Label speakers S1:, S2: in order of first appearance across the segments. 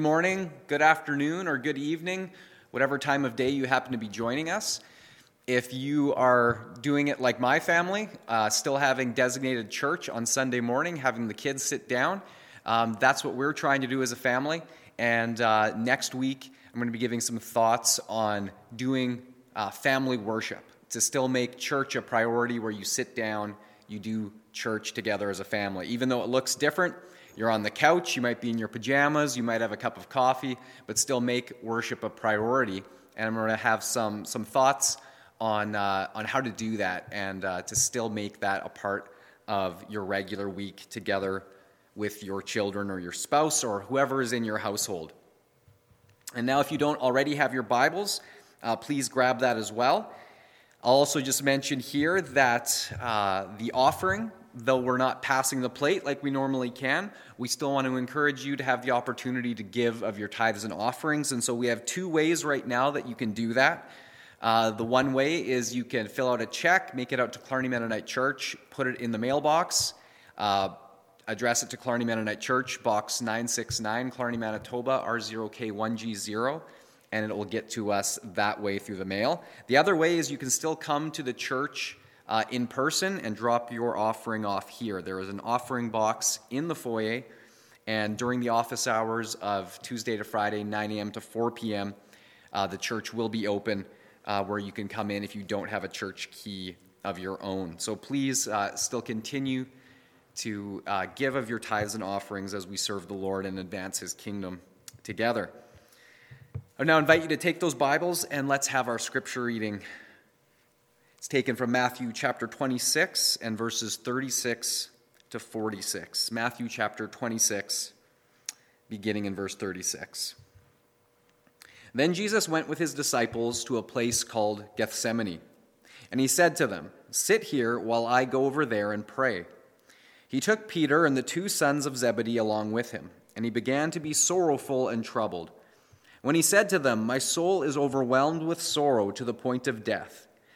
S1: Good morning, good afternoon, or good evening, whatever time of day you happen to be joining us. If you are doing it like my family, uh, still having designated church on Sunday morning, having the kids sit down, um, that's what we're trying to do as a family. And uh, next week, I'm going to be giving some thoughts on doing uh, family worship to still make church a priority where you sit down, you do church together as a family. Even though it looks different, you're on the couch, you might be in your pajamas, you might have a cup of coffee, but still make worship a priority. And I'm going to have some, some thoughts on, uh, on how to do that and uh, to still make that a part of your regular week together with your children or your spouse or whoever is in your household. And now, if you don't already have your Bibles, uh, please grab that as well. I'll also just mention here that uh, the offering though we're not passing the plate like we normally can, we still want to encourage you to have the opportunity to give of your tithes and offerings. And so we have two ways right now that you can do that. Uh, the one way is you can fill out a check, make it out to Killarney Mennonite Church, put it in the mailbox, uh, address it to Killarney Mennonite Church, box 969, Killarney, Manitoba, R0K1G0, and it will get to us that way through the mail. The other way is you can still come to the church uh, in person and drop your offering off here. There is an offering box in the foyer, and during the office hours of Tuesday to Friday, 9 a.m. to 4 p.m., uh, the church will be open uh, where you can come in if you don't have a church key of your own. So please uh, still continue to uh, give of your tithes and offerings as we serve the Lord and advance his kingdom together. I now invite you to take those Bibles and let's have our scripture reading it's taken from Matthew chapter 26 and verses 36 to 46. Matthew chapter 26, beginning in verse 36. Then Jesus went with his disciples to a place called Gethsemane, and he said to them, Sit here while I go over there and pray. He took Peter and the two sons of Zebedee along with him, and he began to be sorrowful and troubled. When he said to them, My soul is overwhelmed with sorrow to the point of death.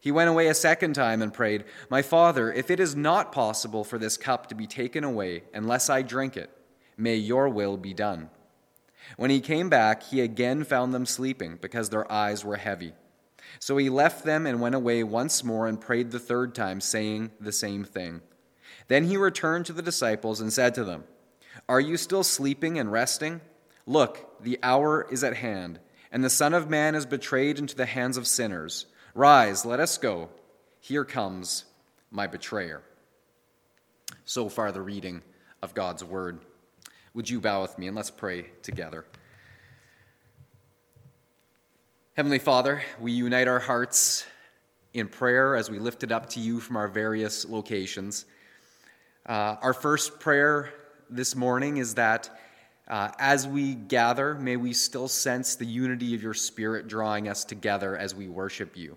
S1: He went away a second time and prayed, My Father, if it is not possible for this cup to be taken away unless I drink it, may your will be done. When he came back, he again found them sleeping because their eyes were heavy. So he left them and went away once more and prayed the third time, saying the same thing. Then he returned to the disciples and said to them, Are you still sleeping and resting? Look, the hour is at hand, and the Son of Man is betrayed into the hands of sinners. Rise, let us go. Here comes my betrayer. So far, the reading of God's word. Would you bow with me and let's pray together? Heavenly Father, we unite our hearts in prayer as we lift it up to you from our various locations. Uh, our first prayer this morning is that uh, as we gather, may we still sense the unity of your Spirit drawing us together as we worship you.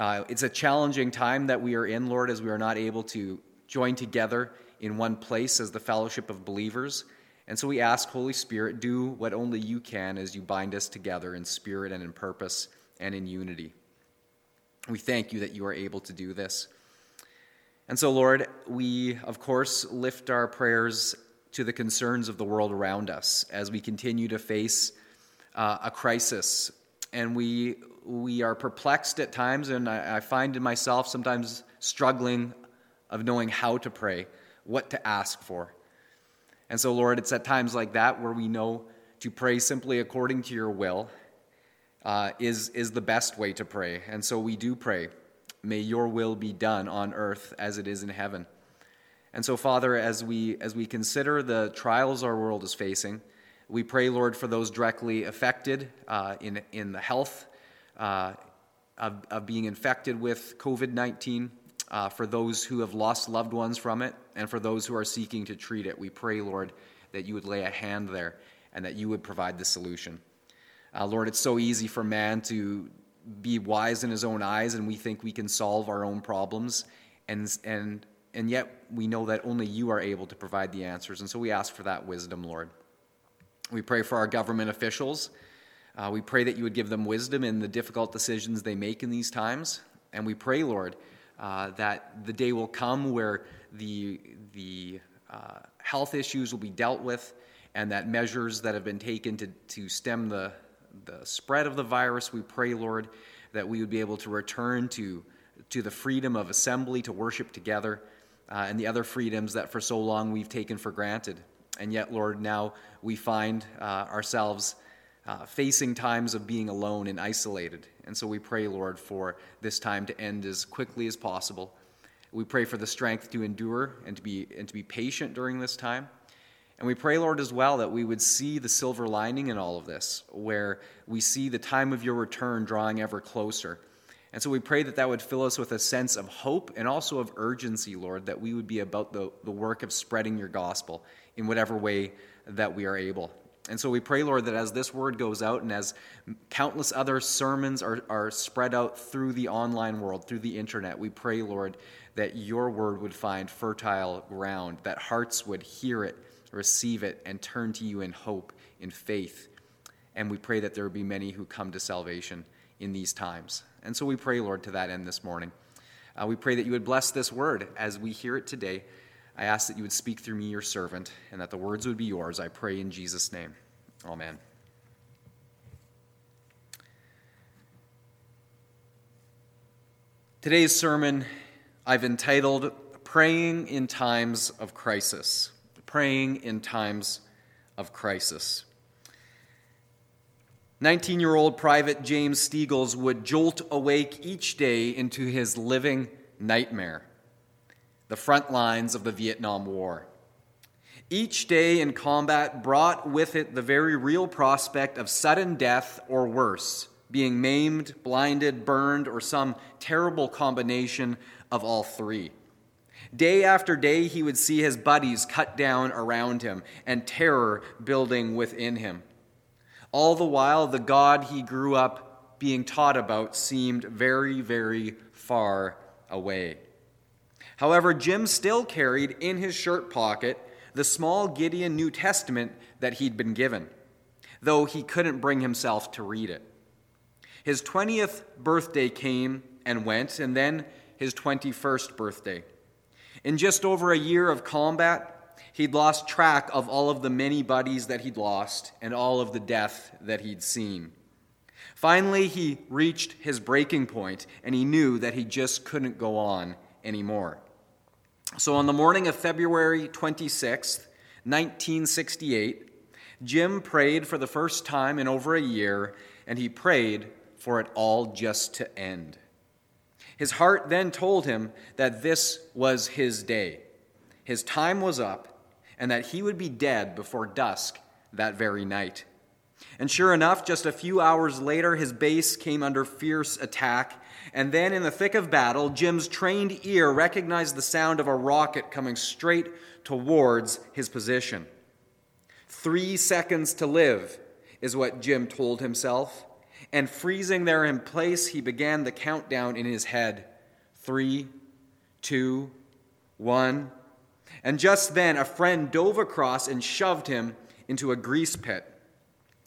S1: Uh, it's a challenging time that we are in, Lord, as we are not able to join together in one place as the fellowship of believers. And so we ask, Holy Spirit, do what only you can as you bind us together in spirit and in purpose and in unity. We thank you that you are able to do this. And so, Lord, we, of course, lift our prayers to the concerns of the world around us as we continue to face uh, a crisis. And we we are perplexed at times, and I, I find in myself sometimes struggling of knowing how to pray, what to ask for. And so, Lord, it's at times like that where we know to pray simply according to your will uh, is, is the best way to pray. And so we do pray, may your will be done on earth as it is in heaven. And so, Father, as we, as we consider the trials our world is facing, we pray, Lord, for those directly affected uh, in, in the health uh, of, of, being infected with COVID 19, uh, for those who have lost loved ones from it, and for those who are seeking to treat it. We pray, Lord, that you would lay a hand there and that you would provide the solution. Uh, Lord, it's so easy for man to be wise in his own eyes, and we think we can solve our own problems, and, and, and yet we know that only you are able to provide the answers. And so we ask for that wisdom, Lord. We pray for our government officials. Uh, we pray that you would give them wisdom in the difficult decisions they make in these times. And we pray, Lord, uh, that the day will come where the, the uh, health issues will be dealt with and that measures that have been taken to, to stem the, the spread of the virus, we pray, Lord, that we would be able to return to, to the freedom of assembly, to worship together, uh, and the other freedoms that for so long we've taken for granted. And yet, Lord, now we find uh, ourselves uh, facing times of being alone and isolated. And so we pray, Lord, for this time to end as quickly as possible. We pray for the strength to endure and to be, and to be patient during this time. And we pray, Lord, as well, that we would see the silver lining in all of this, where we see the time of your return drawing ever closer. And so we pray that that would fill us with a sense of hope and also of urgency, Lord, that we would be about the, the work of spreading your gospel in whatever way that we are able. And so we pray, Lord, that as this word goes out and as countless other sermons are, are spread out through the online world, through the internet, we pray, Lord, that your word would find fertile ground, that hearts would hear it, receive it, and turn to you in hope, in faith. And we pray that there would be many who come to salvation in these times. And so we pray, Lord, to that end this morning. Uh, we pray that you would bless this word as we hear it today. I ask that you would speak through me, your servant, and that the words would be yours. I pray in Jesus' name. Amen. Today's sermon I've entitled Praying in Times of Crisis. Praying in Times of Crisis. 19 year old Private James Steagles would jolt awake each day into his living nightmare the front lines of the Vietnam War. Each day in combat brought with it the very real prospect of sudden death or worse, being maimed, blinded, burned, or some terrible combination of all three. Day after day, he would see his buddies cut down around him and terror building within him. All the while, the God he grew up being taught about seemed very, very far away. However, Jim still carried in his shirt pocket the small Gideon New Testament that he'd been given, though he couldn't bring himself to read it. His 20th birthday came and went, and then his 21st birthday. In just over a year of combat, he'd lost track of all of the many buddies that he'd lost and all of the death that he'd seen. Finally, he reached his breaking point, and he knew that he just couldn't go on anymore. So, on the morning of February 26th, 1968, Jim prayed for the first time in over a year, and he prayed for it all just to end. His heart then told him that this was his day. His time was up, and that he would be dead before dusk that very night. And sure enough, just a few hours later, his base came under fierce attack, and then, in the thick of battle, Jim's trained ear recognized the sound of a rocket coming straight towards his position. Three seconds to live is what Jim told himself. And freezing there in place, he began the countdown in his head three, two, one. And just then, a friend dove across and shoved him into a grease pit.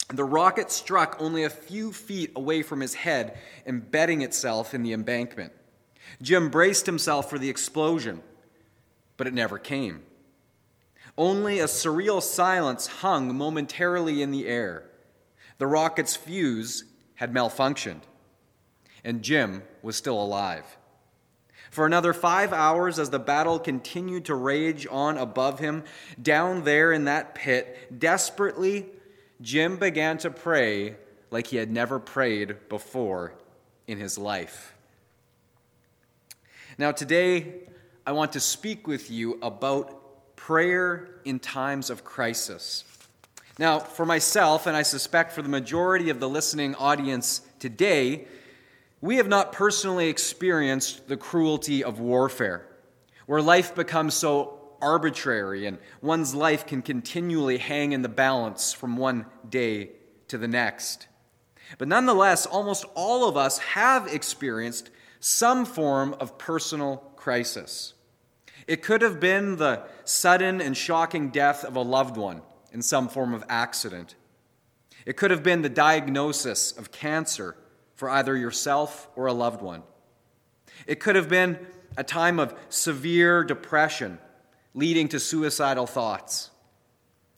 S1: The rocket struck only a few feet away from his head, embedding itself in the embankment. Jim braced himself for the explosion, but it never came. Only a surreal silence hung momentarily in the air. The rocket's fuse had malfunctioned, and Jim was still alive. For another five hours, as the battle continued to rage on above him, down there in that pit, desperately Jim began to pray like he had never prayed before in his life. Now, today, I want to speak with you about prayer in times of crisis. Now, for myself, and I suspect for the majority of the listening audience today, we have not personally experienced the cruelty of warfare, where life becomes so arbitrary, and one's life can continually hang in the balance from one day to the next. But nonetheless, almost all of us have experienced some form of personal crisis. It could have been the sudden and shocking death of a loved one in some form of accident. It could have been the diagnosis of cancer for either yourself or a loved one. It could have been a time of severe depression leading to suicidal thoughts.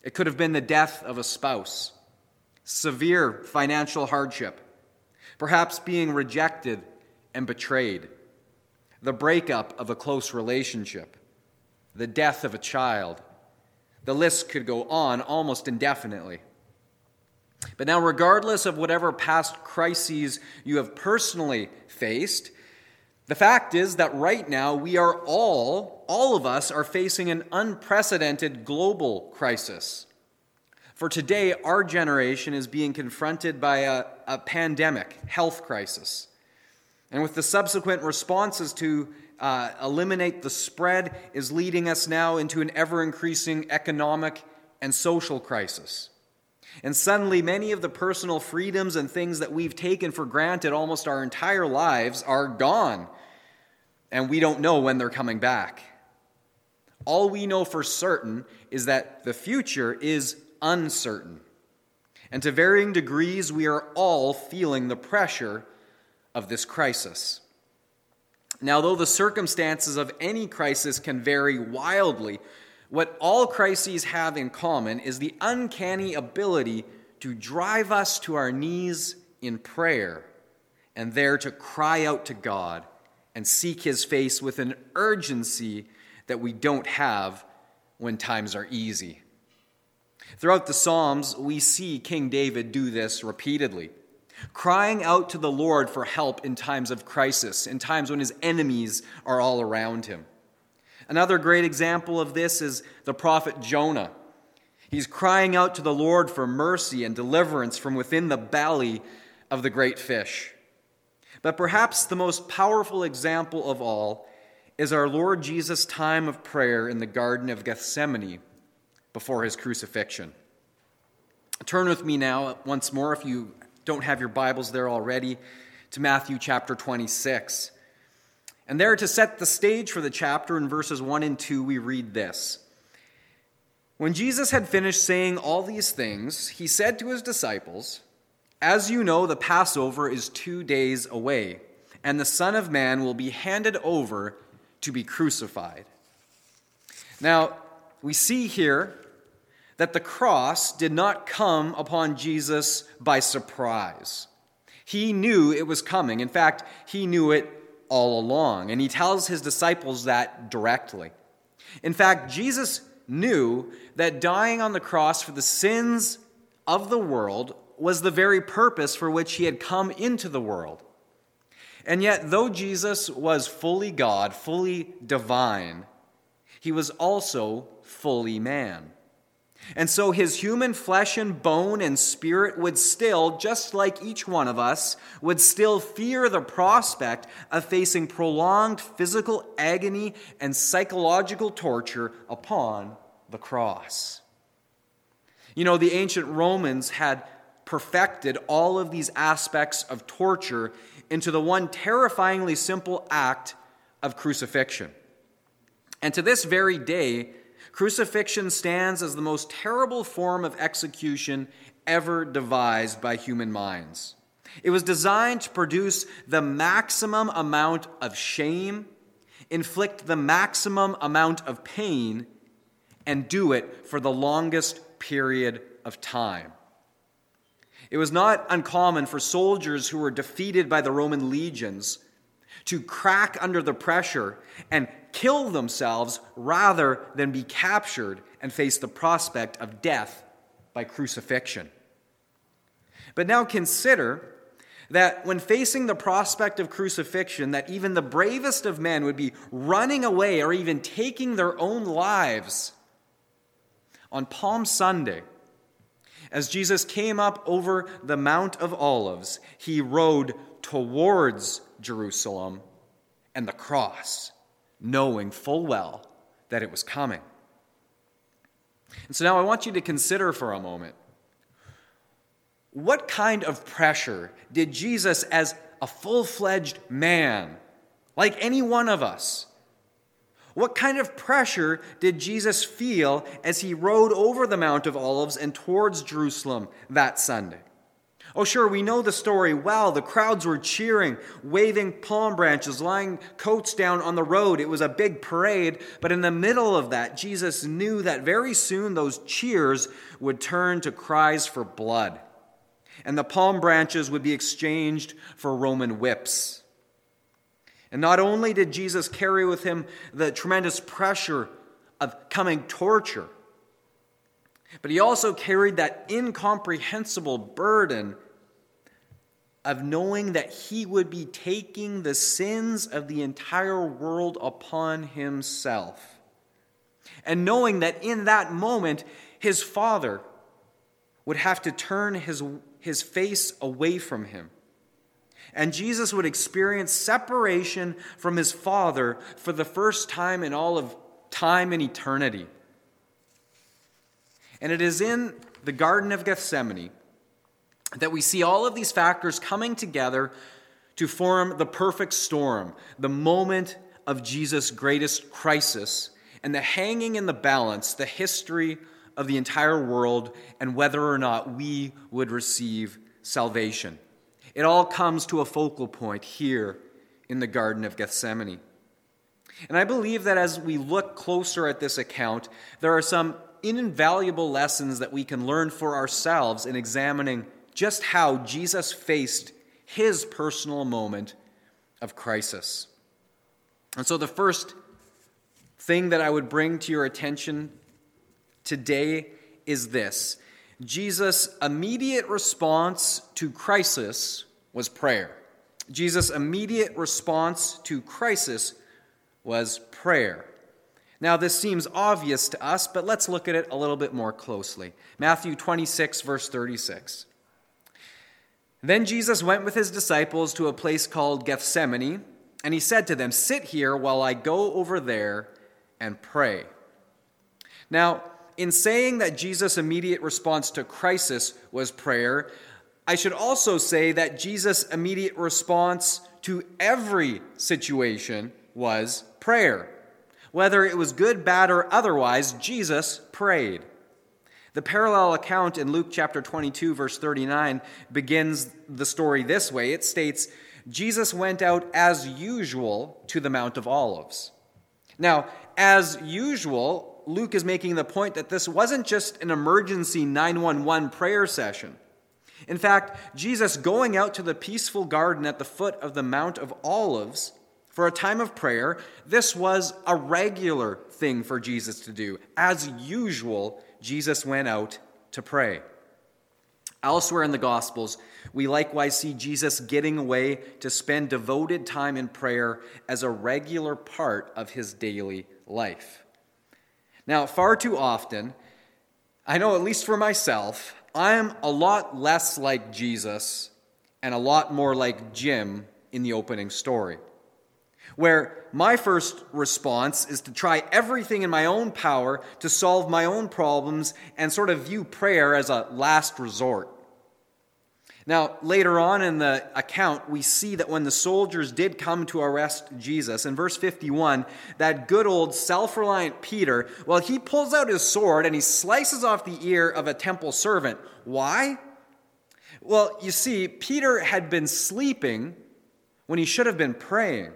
S1: It could have been the death of a spouse, severe financial hardship, perhaps being rejected and betrayed, the breakup of a close relationship, the death of a child. The list could go on almost indefinitely. But now, regardless of whatever past crises you have personally faced, the fact is that right now we are all, all of us, are facing an unprecedented global crisis. For today, our generation is being confronted by a, a pandemic, health crisis. And with the subsequent responses to uh, eliminate the spread, is leading us now into an ever increasing economic and social crisis. And suddenly, many of the personal freedoms and things that we've taken for granted almost our entire lives are gone. And we don't know when they're coming back. All we know for certain is that the future is uncertain. And to varying degrees, we are all feeling the pressure of this crisis. Now, though the circumstances of any crisis can vary wildly, what all crises have in common is the uncanny ability to drive us to our knees in prayer and there to cry out to God and seek His face with an urgency that we don't have when times are easy. Throughout the Psalms, we see King David do this repeatedly, crying out to the Lord for help in times of crisis, in times when his enemies are all around him. Another great example of this is the prophet Jonah. He's crying out to the Lord for mercy and deliverance from within the belly of the great fish. But perhaps the most powerful example of all is our Lord Jesus' time of prayer in the Garden of Gethsemane before his crucifixion. Turn with me now, once more, if you don't have your Bibles there already, to Matthew chapter 26. And there, to set the stage for the chapter in verses 1 and 2, we read this When Jesus had finished saying all these things, he said to his disciples, As you know, the Passover is two days away, and the Son of Man will be handed over to be crucified. Now, we see here that the cross did not come upon Jesus by surprise. He knew it was coming. In fact, he knew it all along. And he tells his disciples that directly. In fact, Jesus knew that dying on the cross for the sins of the world was the very purpose for which he had come into the world. And yet, though Jesus was fully God, fully divine, he was also fully man. And so his human flesh and bone and spirit would still, just like each one of us, would still fear the prospect of facing prolonged physical agony and psychological torture upon the cross. You know, the ancient Romans had perfected all of these aspects of torture into the one terrifyingly simple act of crucifixion. And to this very day, Crucifixion stands as the most terrible form of execution ever devised by human minds. It was designed to produce the maximum amount of shame, inflict the maximum amount of pain, and do it for the longest period of time. It was not uncommon for soldiers who were defeated by the Roman legions to crack under the pressure and kill themselves rather than be captured and face the prospect of death by crucifixion. But now consider that when facing the prospect of crucifixion that even the bravest of men would be running away or even taking their own lives on Palm Sunday as Jesus came up over the Mount of Olives, he rode towards Jerusalem and the cross, knowing full well that it was coming. And so now I want you to consider for a moment what kind of pressure did Jesus, as a full fledged man, like any one of us, what kind of pressure did Jesus feel as he rode over the Mount of Olives and towards Jerusalem that Sunday? Oh, sure, we know the story well. The crowds were cheering, waving palm branches, lying coats down on the road. It was a big parade. But in the middle of that, Jesus knew that very soon those cheers would turn to cries for blood, and the palm branches would be exchanged for Roman whips. And not only did Jesus carry with him the tremendous pressure of coming torture, but he also carried that incomprehensible burden of knowing that he would be taking the sins of the entire world upon himself. And knowing that in that moment, his father would have to turn his, his face away from him and Jesus would experience separation from his Father for the first time in all of time and eternity. And it is in the Garden of Gethsemane that we see all of these factors coming together to form the perfect storm, the moment of Jesus' greatest crisis, and the hanging in the balance, the history of the entire world, and whether or not we would receive salvation. It all comes to a focal point here in the Garden of Gethsemane. And I believe that as we look closer at this account, there are some invaluable lessons that we can learn for ourselves in examining just how Jesus faced his personal moment of crisis. And so, the first thing that I would bring to your attention today is this Jesus' immediate response to crisis was prayer. Jesus' immediate response to crisis was prayer. Now, this seems obvious to us, but let's look at it a little bit more closely. Matthew 26, verse 36. Then Jesus went with his disciples to a place called Gethsemane, and he said to them, Sit here while I go over there and pray. Now, in saying that Jesus' immediate response to crisis was prayer, I should also say that Jesus' immediate response to every situation was prayer. Whether it was good, bad, or otherwise, Jesus prayed. The parallel account in Luke chapter 22, verse 39, begins the story this way it states, Jesus went out as usual to the Mount of Olives. Now, as usual, Luke is making the point that this wasn't just an emergency 911 prayer session. In fact, Jesus going out to the peaceful garden at the foot of the Mount of Olives for a time of prayer, this was a regular thing for Jesus to do. As usual, Jesus went out to pray. Elsewhere in the Gospels, we likewise see Jesus getting away to spend devoted time in prayer as a regular part of his daily life. Now, far too often, I know at least for myself, I'm a lot less like Jesus and a lot more like Jim in the opening story. Where my first response is to try everything in my own power to solve my own problems and sort of view prayer as a last resort. Now, later on in the account, we see that when the soldiers did come to arrest Jesus, in verse 51, that good old self reliant Peter, well, he pulls out his sword and he slices off the ear of a temple servant. Why? Well, you see, Peter had been sleeping when he should have been praying.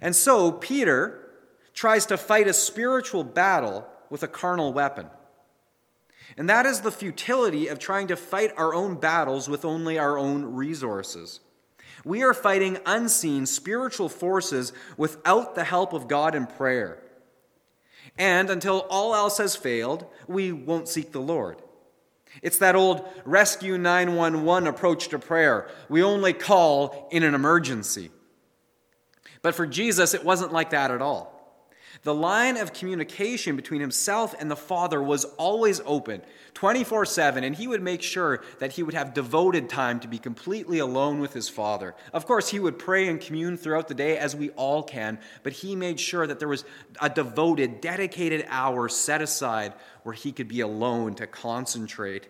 S1: And so, Peter tries to fight a spiritual battle with a carnal weapon. And that is the futility of trying to fight our own battles with only our own resources. We are fighting unseen spiritual forces without the help of God in prayer. And until all else has failed, we won't seek the Lord. It's that old rescue 911 approach to prayer. We only call in an emergency. But for Jesus, it wasn't like that at all. The line of communication between himself and the Father was always open, 24 7, and he would make sure that he would have devoted time to be completely alone with his Father. Of course, he would pray and commune throughout the day, as we all can, but he made sure that there was a devoted, dedicated hour set aside where he could be alone to concentrate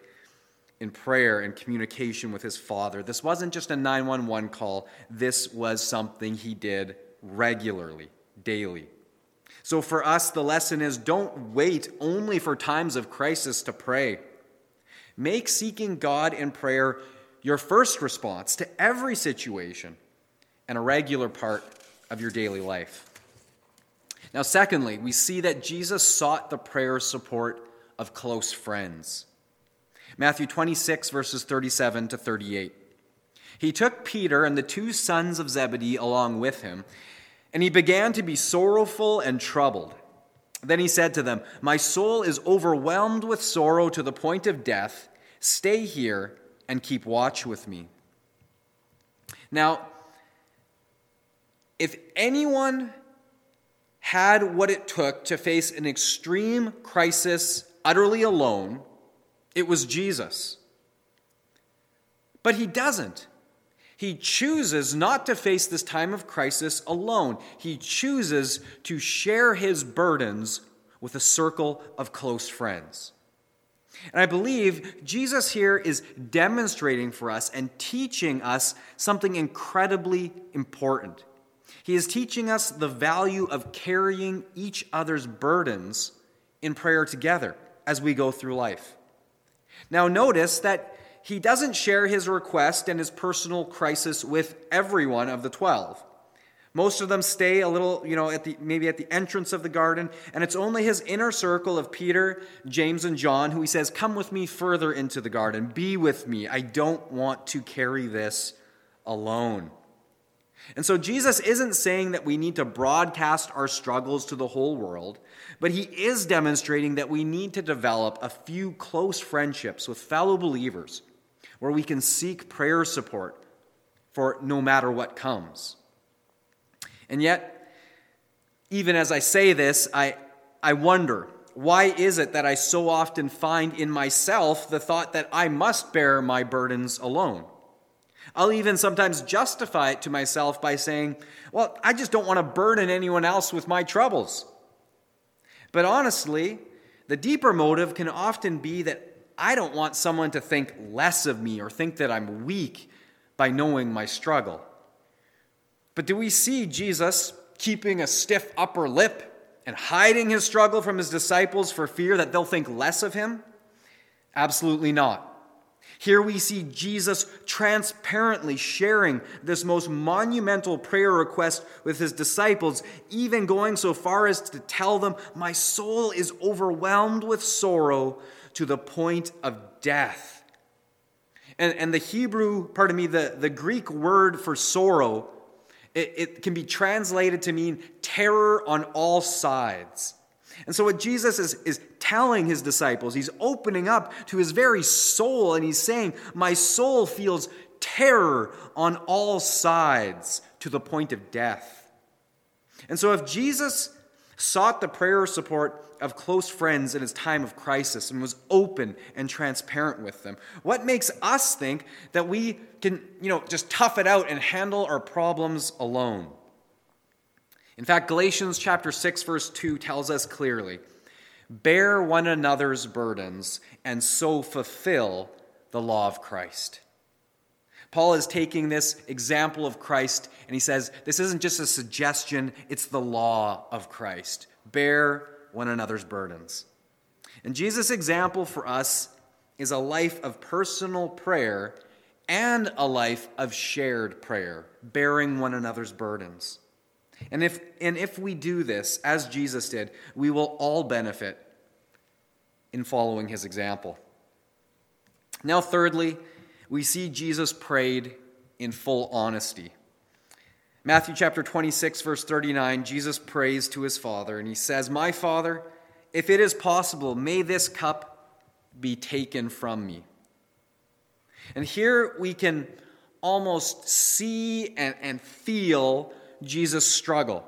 S1: in prayer and communication with his Father. This wasn't just a 911 call, this was something he did regularly, daily. So for us, the lesson is don't wait only for times of crisis to pray. Make seeking God in prayer your first response to every situation and a regular part of your daily life. Now, secondly, we see that Jesus sought the prayer support of close friends. Matthew 26, verses 37 to 38. He took Peter and the two sons of Zebedee along with him and he began to be sorrowful and troubled. Then he said to them, My soul is overwhelmed with sorrow to the point of death. Stay here and keep watch with me. Now, if anyone had what it took to face an extreme crisis utterly alone, it was Jesus. But he doesn't. He chooses not to face this time of crisis alone. He chooses to share his burdens with a circle of close friends. And I believe Jesus here is demonstrating for us and teaching us something incredibly important. He is teaching us the value of carrying each other's burdens in prayer together as we go through life. Now, notice that he doesn't share his request and his personal crisis with everyone of the 12. Most of them stay a little, you know, at the, maybe at the entrance of the garden, and it's only his inner circle of Peter, James, and John who he says, Come with me further into the garden. Be with me. I don't want to carry this alone. And so Jesus isn't saying that we need to broadcast our struggles to the whole world, but he is demonstrating that we need to develop a few close friendships with fellow believers where we can seek prayer support for no matter what comes. And yet, even as I say this, I, I wonder why is it that I so often find in myself the thought that I must bear my burdens alone? I'll even sometimes justify it to myself by saying, well, I just don't want to burden anyone else with my troubles. But honestly, the deeper motive can often be that I don't want someone to think less of me or think that I'm weak by knowing my struggle. But do we see Jesus keeping a stiff upper lip and hiding his struggle from his disciples for fear that they'll think less of him? Absolutely not. Here we see Jesus transparently sharing this most monumental prayer request with his disciples, even going so far as to tell them, My soul is overwhelmed with sorrow to the point of death. And, and the Hebrew, pardon me, the, the Greek word for sorrow, it, it can be translated to mean terror on all sides. And so, what Jesus is, is telling his disciples, he's opening up to his very soul, and he's saying, My soul feels terror on all sides to the point of death. And so, if Jesus sought the prayer support of close friends in his time of crisis and was open and transparent with them. What makes us think that we can, you know, just tough it out and handle our problems alone? In fact, Galatians chapter 6 verse 2 tells us clearly, "Bear one another's burdens and so fulfill the law of Christ." Paul is taking this example of Christ and he says, This isn't just a suggestion, it's the law of Christ. Bear one another's burdens. And Jesus' example for us is a life of personal prayer and a life of shared prayer, bearing one another's burdens. And if, and if we do this, as Jesus did, we will all benefit in following his example. Now, thirdly, we see Jesus prayed in full honesty. Matthew chapter 26, verse 39, Jesus prays to his Father, and he says, My Father, if it is possible, may this cup be taken from me. And here we can almost see and, and feel Jesus' struggle.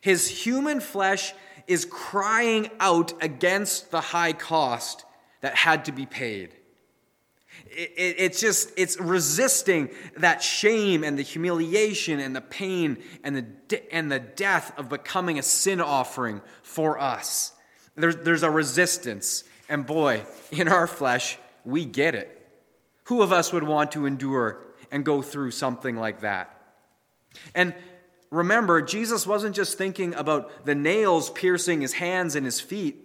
S1: His human flesh is crying out against the high cost that had to be paid. It, it, it's just, it's resisting that shame and the humiliation and the pain and the, de- and the death of becoming a sin offering for us. There's, there's a resistance. And boy, in our flesh, we get it. Who of us would want to endure and go through something like that? And remember, Jesus wasn't just thinking about the nails piercing his hands and his feet,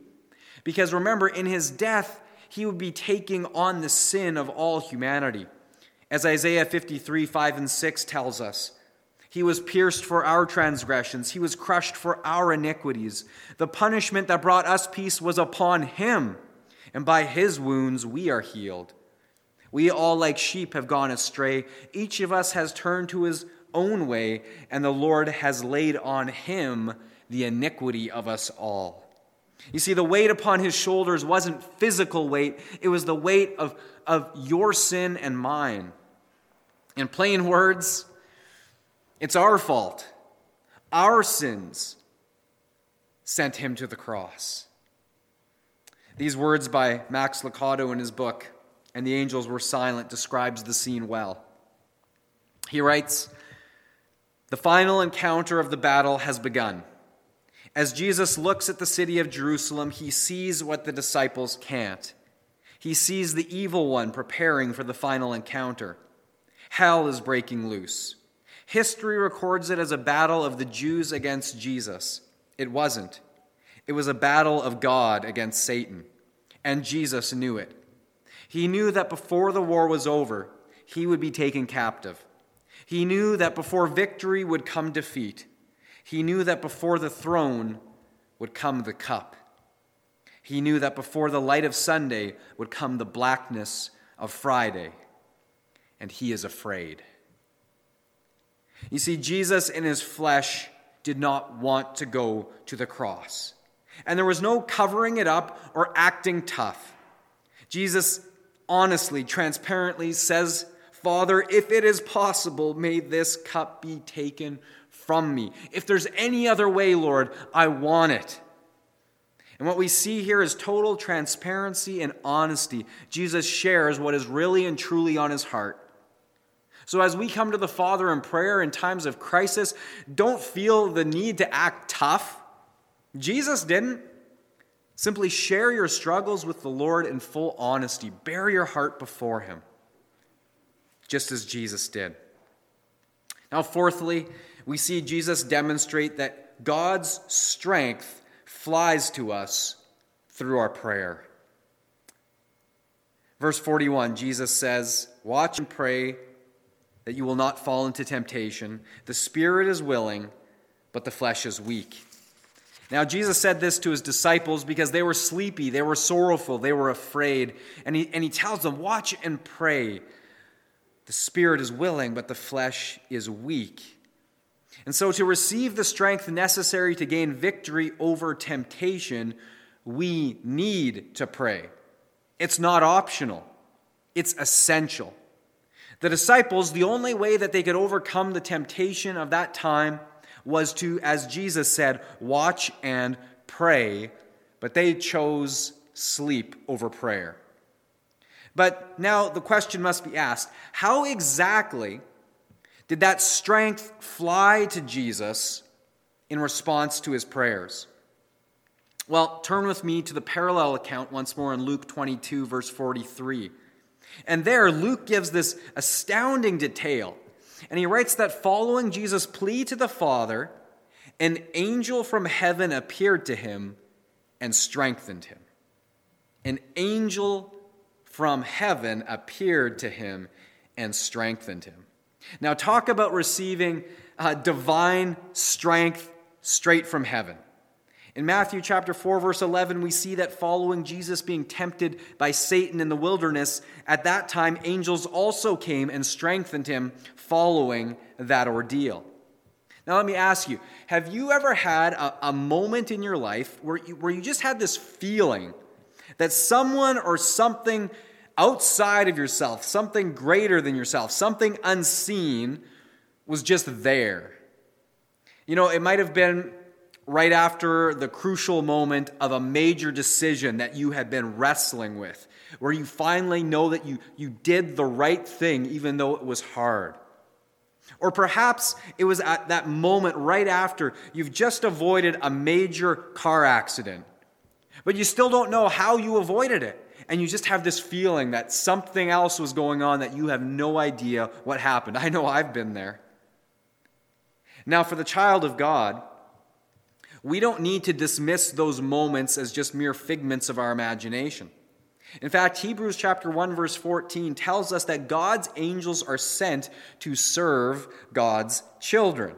S1: because remember, in his death, he would be taking on the sin of all humanity. As Isaiah 53 5 and 6 tells us, he was pierced for our transgressions, he was crushed for our iniquities. The punishment that brought us peace was upon him, and by his wounds we are healed. We all, like sheep, have gone astray. Each of us has turned to his own way, and the Lord has laid on him the iniquity of us all. You see, the weight upon his shoulders wasn't physical weight, it was the weight of, of your sin and mine. In plain words, it's our fault. Our sins sent him to the cross. These words by Max Lucado in his book, And the Angels Were Silent, describes the scene well. He writes, The final encounter of the battle has begun. As Jesus looks at the city of Jerusalem, he sees what the disciples can't. He sees the evil one preparing for the final encounter. Hell is breaking loose. History records it as a battle of the Jews against Jesus. It wasn't. It was a battle of God against Satan. And Jesus knew it. He knew that before the war was over, he would be taken captive. He knew that before victory would come defeat. He knew that before the throne would come the cup. He knew that before the light of Sunday would come the blackness of Friday. And he is afraid. You see, Jesus in his flesh did not want to go to the cross. And there was no covering it up or acting tough. Jesus honestly, transparently says, Father, if it is possible, may this cup be taken from me. If there's any other way, Lord, I want it. And what we see here is total transparency and honesty. Jesus shares what is really and truly on his heart. So, as we come to the Father in prayer in times of crisis, don't feel the need to act tough. Jesus didn't. Simply share your struggles with the Lord in full honesty. Bare your heart before Him, just as Jesus did. Now, fourthly, we see Jesus demonstrate that God's strength flies to us through our prayer. Verse 41, Jesus says, Watch and pray that you will not fall into temptation. The spirit is willing, but the flesh is weak. Now, Jesus said this to his disciples because they were sleepy, they were sorrowful, they were afraid. And he, and he tells them, Watch and pray. The spirit is willing, but the flesh is weak. And so, to receive the strength necessary to gain victory over temptation, we need to pray. It's not optional, it's essential. The disciples, the only way that they could overcome the temptation of that time was to, as Jesus said, watch and pray, but they chose sleep over prayer. But now the question must be asked how exactly did that strength fly to Jesus in response to his prayers? Well, turn with me to the parallel account once more in Luke 22, verse 43. And there, Luke gives this astounding detail. And he writes that following Jesus' plea to the Father, an angel from heaven appeared to him and strengthened him. An angel from heaven appeared to him and strengthened him. Now, talk about receiving uh, divine strength straight from heaven. In Matthew chapter 4 verse 11 we see that following Jesus being tempted by Satan in the wilderness at that time angels also came and strengthened him following that ordeal. Now let me ask you, have you ever had a, a moment in your life where you, where you just had this feeling that someone or something outside of yourself, something greater than yourself, something unseen was just there. You know, it might have been right after the crucial moment of a major decision that you had been wrestling with, where you finally know that you, you did the right thing even though it was hard. Or perhaps it was at that moment right after you've just avoided a major car accident, but you still don't know how you avoided it. And you just have this feeling that something else was going on that you have no idea what happened. I know I've been there. Now, for the child of God, we don't need to dismiss those moments as just mere figments of our imagination. In fact, Hebrews chapter 1 verse 14 tells us that God's angels are sent to serve God's children.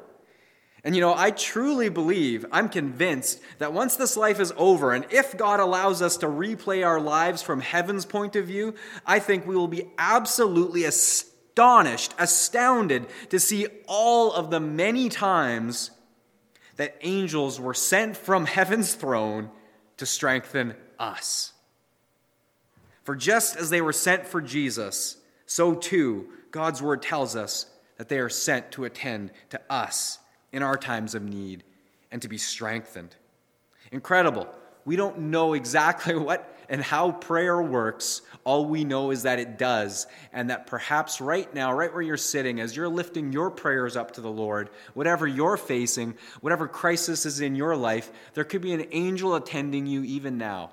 S1: And you know, I truly believe, I'm convinced that once this life is over, and if God allows us to replay our lives from heaven's point of view, I think we will be absolutely astonished, astounded to see all of the many times that angels were sent from heaven's throne to strengthen us. For just as they were sent for Jesus, so too God's word tells us that they are sent to attend to us in our times of need and to be strengthened. Incredible. We don't know exactly what and how prayer works. All we know is that it does, and that perhaps right now, right where you're sitting, as you're lifting your prayers up to the Lord, whatever you're facing, whatever crisis is in your life, there could be an angel attending you even now.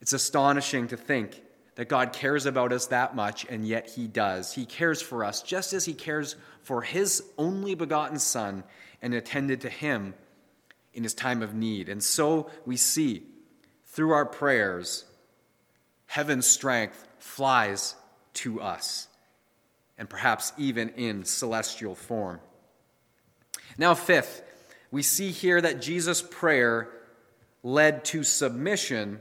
S1: It's astonishing to think that God cares about us that much, and yet He does. He cares for us just as He cares for His only begotten Son and attended to Him in His time of need. And so we see through our prayers, heaven's strength flies to us, and perhaps even in celestial form. Now, fifth, we see here that Jesus' prayer led to submission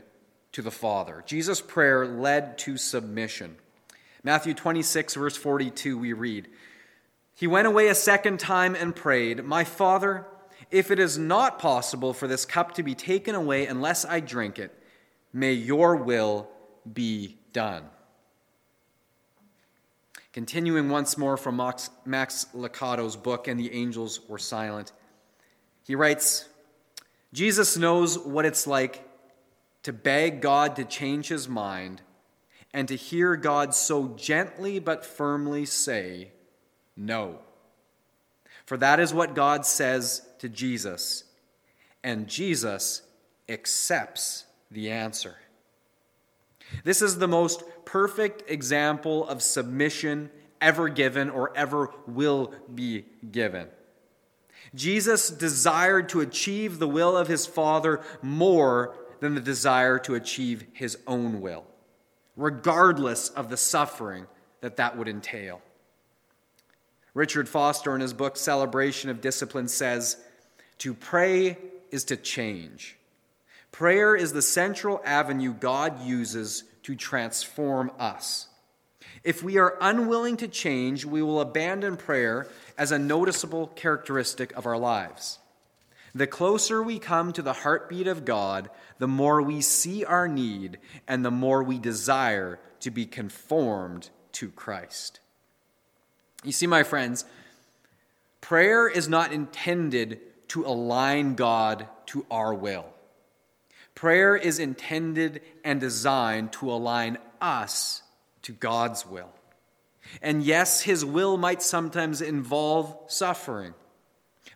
S1: to the Father. Jesus' prayer led to submission. Matthew 26, verse 42, we read He went away a second time and prayed, My Father, if it is not possible for this cup to be taken away unless I drink it, may your will be done. Continuing once more from Max, Max Lucado's book, And the Angels Were Silent, he writes Jesus knows what it's like to beg God to change his mind and to hear God so gently but firmly say, No. For that is what God says to Jesus, and Jesus accepts the answer. This is the most perfect example of submission ever given or ever will be given. Jesus desired to achieve the will of his Father more than the desire to achieve his own will, regardless of the suffering that that would entail. Richard Foster, in his book Celebration of Discipline, says To pray is to change. Prayer is the central avenue God uses to transform us. If we are unwilling to change, we will abandon prayer as a noticeable characteristic of our lives. The closer we come to the heartbeat of God, the more we see our need and the more we desire to be conformed to Christ. You see, my friends, prayer is not intended to align God to our will. Prayer is intended and designed to align us to God's will. And yes, His will might sometimes involve suffering.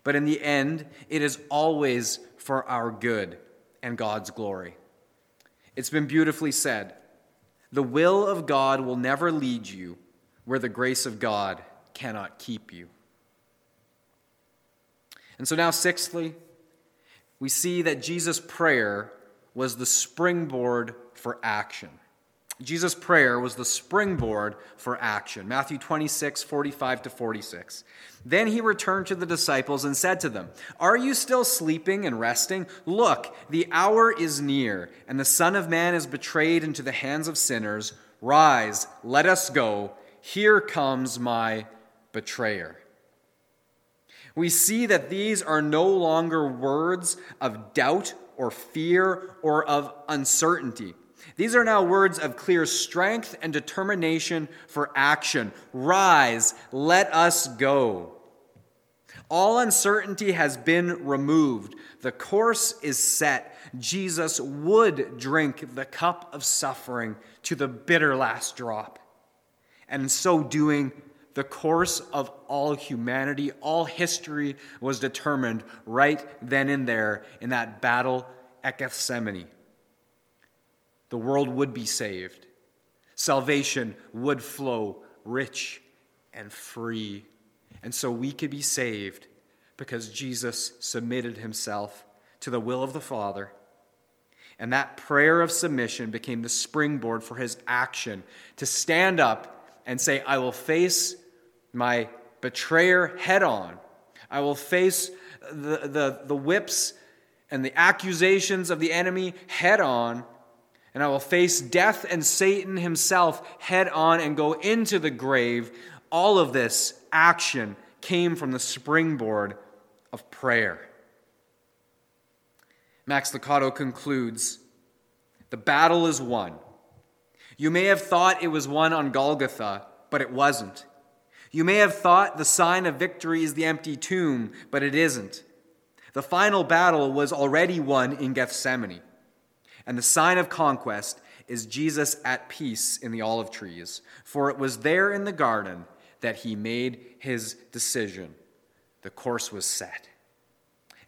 S1: But in the end, it is always for our good and God's glory. It's been beautifully said the will of God will never lead you where the grace of God cannot keep you. And so now, sixthly, we see that Jesus' prayer was the springboard for action. Jesus' prayer was the springboard for action. Matthew 26, 45 to 46. Then he returned to the disciples and said to them, Are you still sleeping and resting? Look, the hour is near, and the Son of Man is betrayed into the hands of sinners. Rise, let us go. Here comes my betrayer. We see that these are no longer words of doubt or fear or of uncertainty. These are now words of clear strength and determination for action. Rise, let us go. All uncertainty has been removed. The course is set. Jesus would drink the cup of suffering to the bitter last drop. And in so doing, the course of all humanity, all history was determined right then and there in that battle at Gethsemane. The world would be saved, salvation would flow rich and free. And so we could be saved because Jesus submitted himself to the will of the Father. And that prayer of submission became the springboard for his action to stand up and say, I will face my betrayer head on. I will face the, the, the whips and the accusations of the enemy head on. And I will face death and Satan himself head on and go into the grave. All of this action came from the springboard of prayer. Max Lucado concludes The battle is won. You may have thought it was won on Golgotha, but it wasn't. You may have thought the sign of victory is the empty tomb, but it isn't. The final battle was already won in Gethsemane. And the sign of conquest is Jesus at peace in the olive trees, for it was there in the garden that he made his decision. The course was set.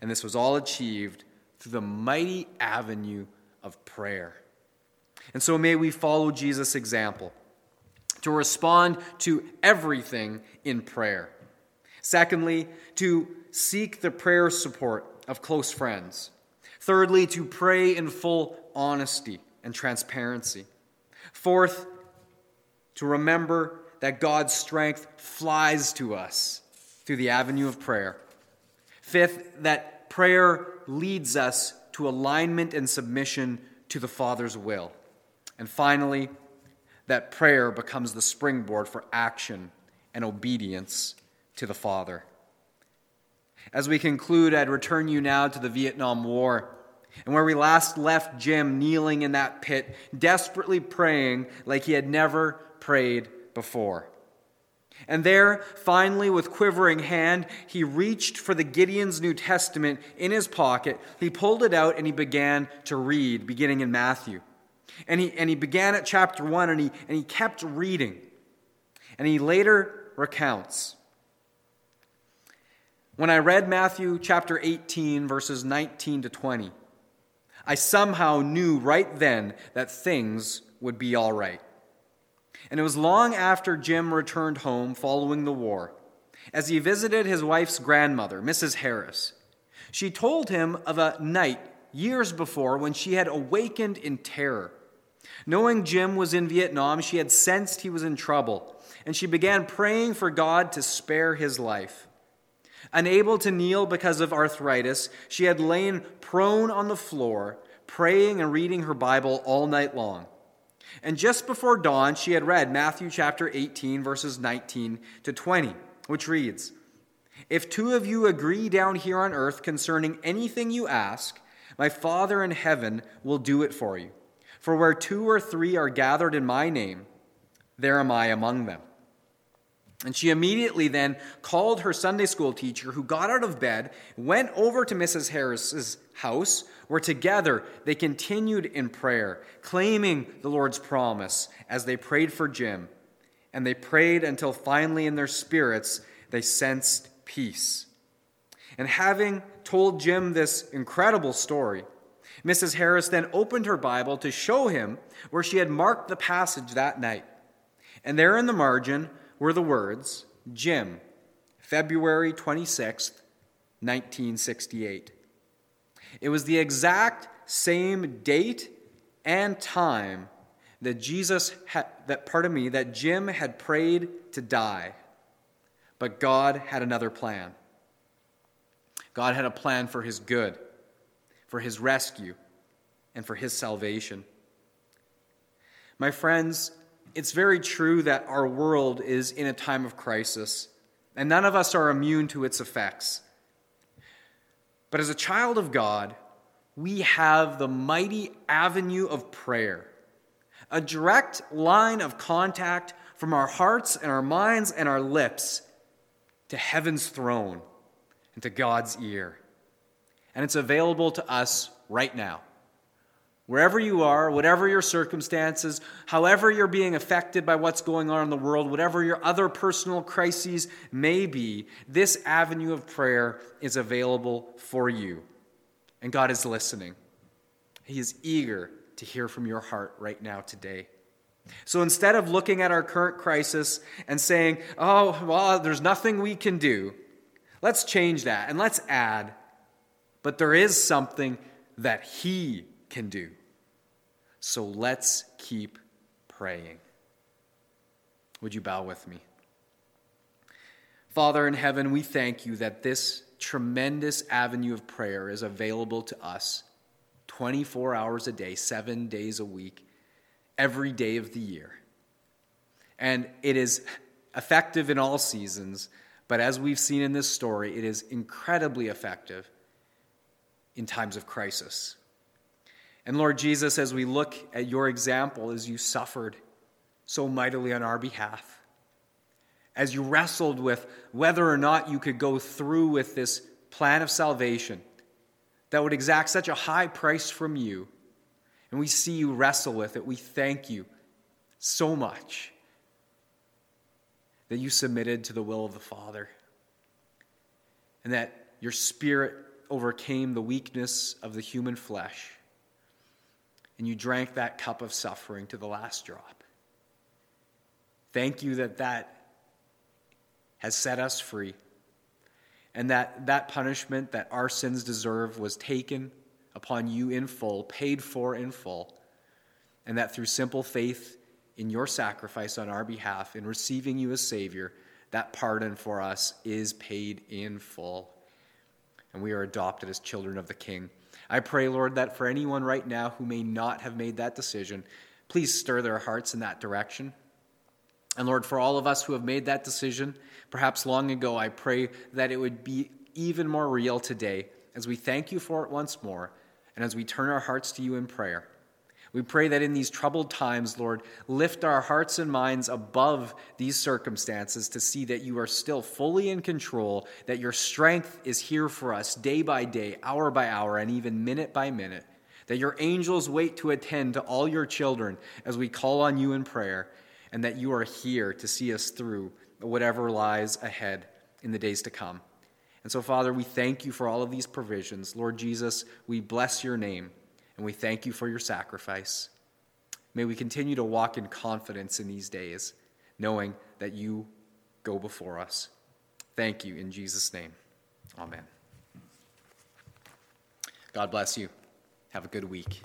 S1: And this was all achieved through the mighty avenue of prayer. And so may we follow Jesus' example to respond to everything in prayer. Secondly, to seek the prayer support of close friends. Thirdly, to pray in full honesty and transparency. Fourth, to remember that God's strength flies to us through the avenue of prayer. Fifth, that prayer leads us to alignment and submission to the Father's will. And finally, that prayer becomes the springboard for action and obedience to the Father. As we conclude, I'd return you now to the Vietnam War and where we last left Jim kneeling in that pit, desperately praying like he had never prayed before. And there, finally, with quivering hand, he reached for the Gideon's New Testament in his pocket. He pulled it out and he began to read, beginning in Matthew. And he, and he began at chapter 1 and he, and he kept reading. And he later recounts When I read Matthew chapter 18, verses 19 to 20, I somehow knew right then that things would be all right. And it was long after Jim returned home following the war, as he visited his wife's grandmother, Mrs. Harris. She told him of a night years before when she had awakened in terror. Knowing Jim was in Vietnam, she had sensed he was in trouble, and she began praying for God to spare his life. Unable to kneel because of arthritis, she had lain prone on the floor, praying and reading her Bible all night long. And just before dawn, she had read Matthew chapter 18, verses 19 to 20, which reads If two of you agree down here on earth concerning anything you ask, my Father in heaven will do it for you. For where two or three are gathered in my name, there am I among them. And she immediately then called her Sunday school teacher, who got out of bed, went over to Mrs. Harris's house, where together they continued in prayer, claiming the Lord's promise as they prayed for Jim. And they prayed until finally, in their spirits, they sensed peace. And having told Jim this incredible story, Mrs. Harris then opened her Bible to show him where she had marked the passage that night. And there in the margin, were the words Jim, February 26th, 1968. It was the exact same date and time that Jesus had, that part of me, that Jim had prayed to die. But God had another plan. God had a plan for his good, for his rescue, and for his salvation. My friends, it's very true that our world is in a time of crisis, and none of us are immune to its effects. But as a child of God, we have the mighty avenue of prayer, a direct line of contact from our hearts and our minds and our lips to heaven's throne, into God's ear. And it's available to us right now. Wherever you are, whatever your circumstances, however you're being affected by what's going on in the world, whatever your other personal crises may be, this avenue of prayer is available for you. And God is listening. He is eager to hear from your heart right now today. So instead of looking at our current crisis and saying, oh, well, there's nothing we can do, let's change that and let's add, but there is something that He can do. So let's keep praying. Would you bow with me? Father in heaven, we thank you that this tremendous avenue of prayer is available to us 24 hours a day, seven days a week, every day of the year. And it is effective in all seasons, but as we've seen in this story, it is incredibly effective in times of crisis. And Lord Jesus, as we look at your example, as you suffered so mightily on our behalf, as you wrestled with whether or not you could go through with this plan of salvation that would exact such a high price from you, and we see you wrestle with it, we thank you so much that you submitted to the will of the Father and that your spirit overcame the weakness of the human flesh and you drank that cup of suffering to the last drop. Thank you that that has set us free and that that punishment that our sins deserve was taken upon you in full, paid for in full, and that through simple faith in your sacrifice on our behalf, in receiving you as Savior, that pardon for us is paid in full. And we are adopted as children of the King. I pray, Lord, that for anyone right now who may not have made that decision, please stir their hearts in that direction. And Lord, for all of us who have made that decision, perhaps long ago, I pray that it would be even more real today as we thank you for it once more and as we turn our hearts to you in prayer. We pray that in these troubled times, Lord, lift our hearts and minds above these circumstances to see that you are still fully in control, that your strength is here for us day by day, hour by hour, and even minute by minute, that your angels wait to attend to all your children as we call on you in prayer, and that you are here to see us through whatever lies ahead in the days to come. And so, Father, we thank you for all of these provisions. Lord Jesus, we bless your name and we thank you for your sacrifice. May we continue to walk in confidence in these days, knowing that you go before us. Thank you in Jesus' name. Amen. God bless you. Have a good week.